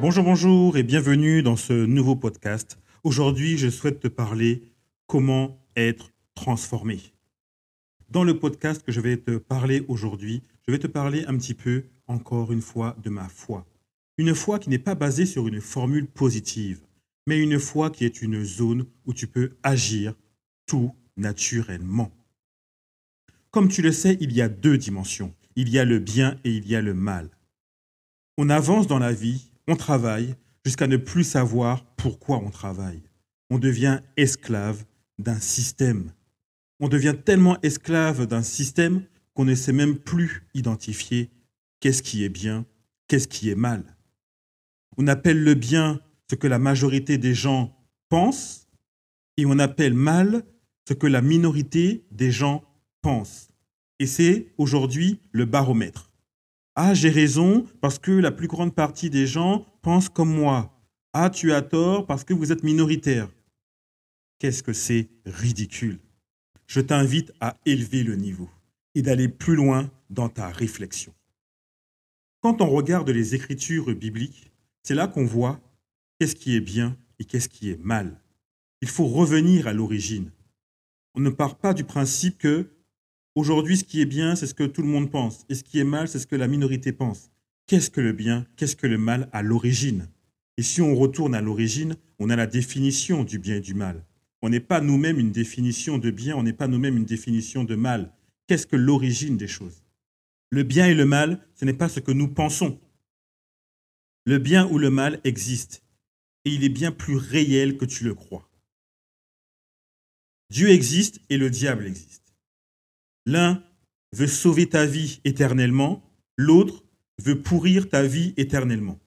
Bonjour, bonjour et bienvenue dans ce nouveau podcast. Aujourd'hui, je souhaite te parler comment être transformé. Dans le podcast que je vais te parler aujourd'hui, je vais te parler un petit peu, encore une fois, de ma foi. Une foi qui n'est pas basée sur une formule positive, mais une foi qui est une zone où tu peux agir tout naturellement. Comme tu le sais, il y a deux dimensions. Il y a le bien et il y a le mal. On avance dans la vie, on travaille, jusqu'à ne plus savoir pourquoi on travaille. On devient esclave d'un système. On devient tellement esclave d'un système qu'on ne sait même plus identifier qu'est-ce qui est bien, qu'est-ce qui est mal. On appelle le bien ce que la majorité des gens pensent et on appelle mal ce que la minorité des gens pensent. Et c'est aujourd'hui le baromètre. Ah, j'ai raison parce que la plus grande partie des gens pensent comme moi. Ah, tu as tort parce que vous êtes minoritaire. Qu'est-ce que c'est ridicule. Je t'invite à élever le niveau et d'aller plus loin dans ta réflexion. Quand on regarde les écritures bibliques, c'est là qu'on voit qu'est-ce qui est bien et qu'est-ce qui est mal. Il faut revenir à l'origine. On ne part pas du principe que Aujourd'hui, ce qui est bien, c'est ce que tout le monde pense. Et ce qui est mal, c'est ce que la minorité pense. Qu'est-ce que le bien Qu'est-ce que le mal à l'origine? Et si on retourne à l'origine, on a la définition du bien et du mal. On n'est pas nous-mêmes une définition de bien, on n'est pas nous-mêmes une définition de mal. Qu'est-ce que l'origine des choses? Le bien et le mal, ce n'est pas ce que nous pensons. Le bien ou le mal existe. Et il est bien plus réel que tu le crois. Dieu existe et le diable existe. L'un veut sauver ta vie éternellement, l'autre veut pourrir ta vie éternellement.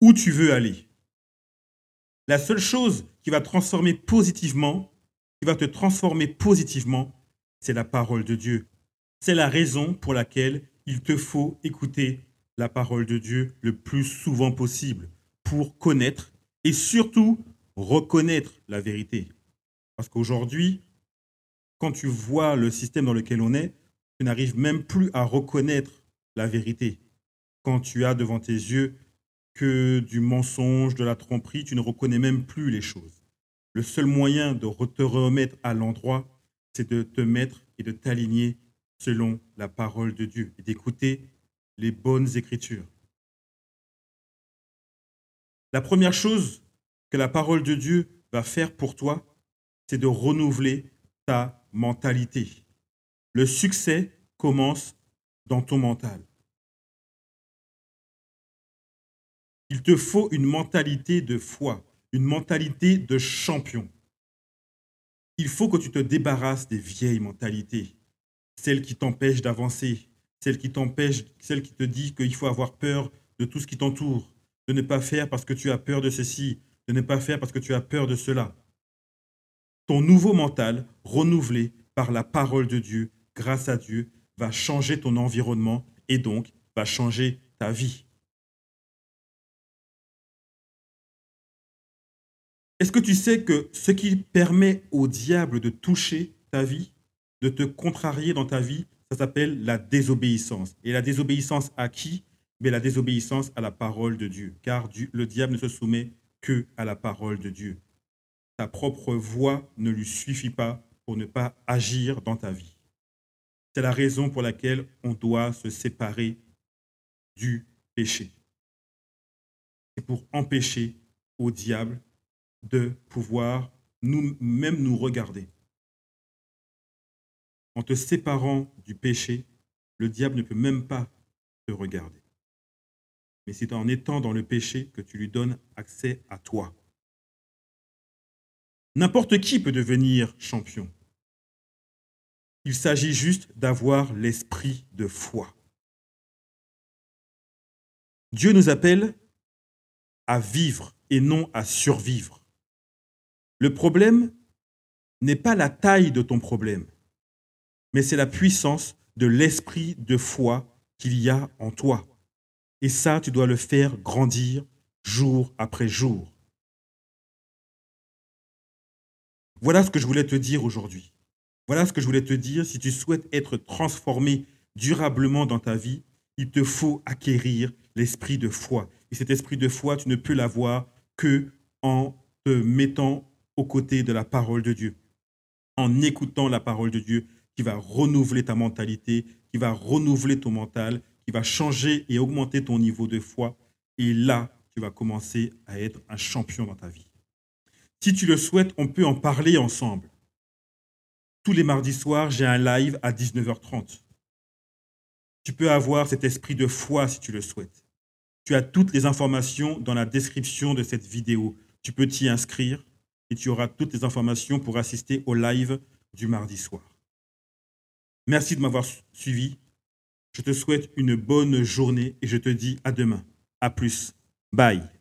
Où tu veux aller? La seule chose qui va transformer positivement, qui va te transformer positivement, c'est la parole de Dieu. C'est la raison pour laquelle il te faut écouter la parole de Dieu le plus souvent possible pour connaître et surtout reconnaître la vérité. Parce qu'aujourd'hui, quand tu vois le système dans lequel on est, tu n'arrives même plus à reconnaître la vérité. Quand tu as devant tes yeux que du mensonge, de la tromperie, tu ne reconnais même plus les choses. Le seul moyen de te remettre à l'endroit, c'est de te mettre et de t'aligner selon la parole de Dieu et d'écouter les bonnes écritures. La première chose que la parole de Dieu va faire pour toi, c'est de renouveler ta mentalité. Le succès commence dans ton mental. Il te faut une mentalité de foi, une mentalité de champion. Il faut que tu te débarrasses des vieilles mentalités, celles qui t'empêchent d'avancer, celles qui t'empêchent, celles qui te disent qu'il faut avoir peur de tout ce qui t'entoure, de ne pas faire parce que tu as peur de ceci, de ne pas faire parce que tu as peur de cela. Ton nouveau mental, renouvelé par la parole de Dieu, grâce à Dieu, va changer ton environnement et donc va changer ta vie. Est-ce que tu sais que ce qui permet au diable de toucher ta vie, de te contrarier dans ta vie, ça s'appelle la désobéissance. Et la désobéissance à qui? Mais la désobéissance à la parole de Dieu, car le diable ne se soumet que à la parole de Dieu ta propre voix ne lui suffit pas pour ne pas agir dans ta vie. C'est la raison pour laquelle on doit se séparer du péché. C'est pour empêcher au diable de pouvoir nous-mêmes nous regarder. En te séparant du péché, le diable ne peut même pas te regarder. Mais c'est en étant dans le péché que tu lui donnes accès à toi. N'importe qui peut devenir champion. Il s'agit juste d'avoir l'esprit de foi. Dieu nous appelle à vivre et non à survivre. Le problème n'est pas la taille de ton problème, mais c'est la puissance de l'esprit de foi qu'il y a en toi. Et ça, tu dois le faire grandir jour après jour. Voilà ce que je voulais te dire aujourd'hui. Voilà ce que je voulais te dire. Si tu souhaites être transformé durablement dans ta vie, il te faut acquérir l'esprit de foi. Et cet esprit de foi, tu ne peux l'avoir que en te mettant aux côtés de la parole de Dieu, en écoutant la parole de Dieu qui va renouveler ta mentalité, qui va renouveler ton mental, qui va changer et augmenter ton niveau de foi. Et là, tu vas commencer à être un champion dans ta vie. Si tu le souhaites, on peut en parler ensemble. Tous les mardis soirs, j'ai un live à 19h30. Tu peux avoir cet esprit de foi si tu le souhaites. Tu as toutes les informations dans la description de cette vidéo. Tu peux t'y inscrire et tu auras toutes les informations pour assister au live du mardi soir. Merci de m'avoir suivi. Je te souhaite une bonne journée et je te dis à demain. À plus. Bye.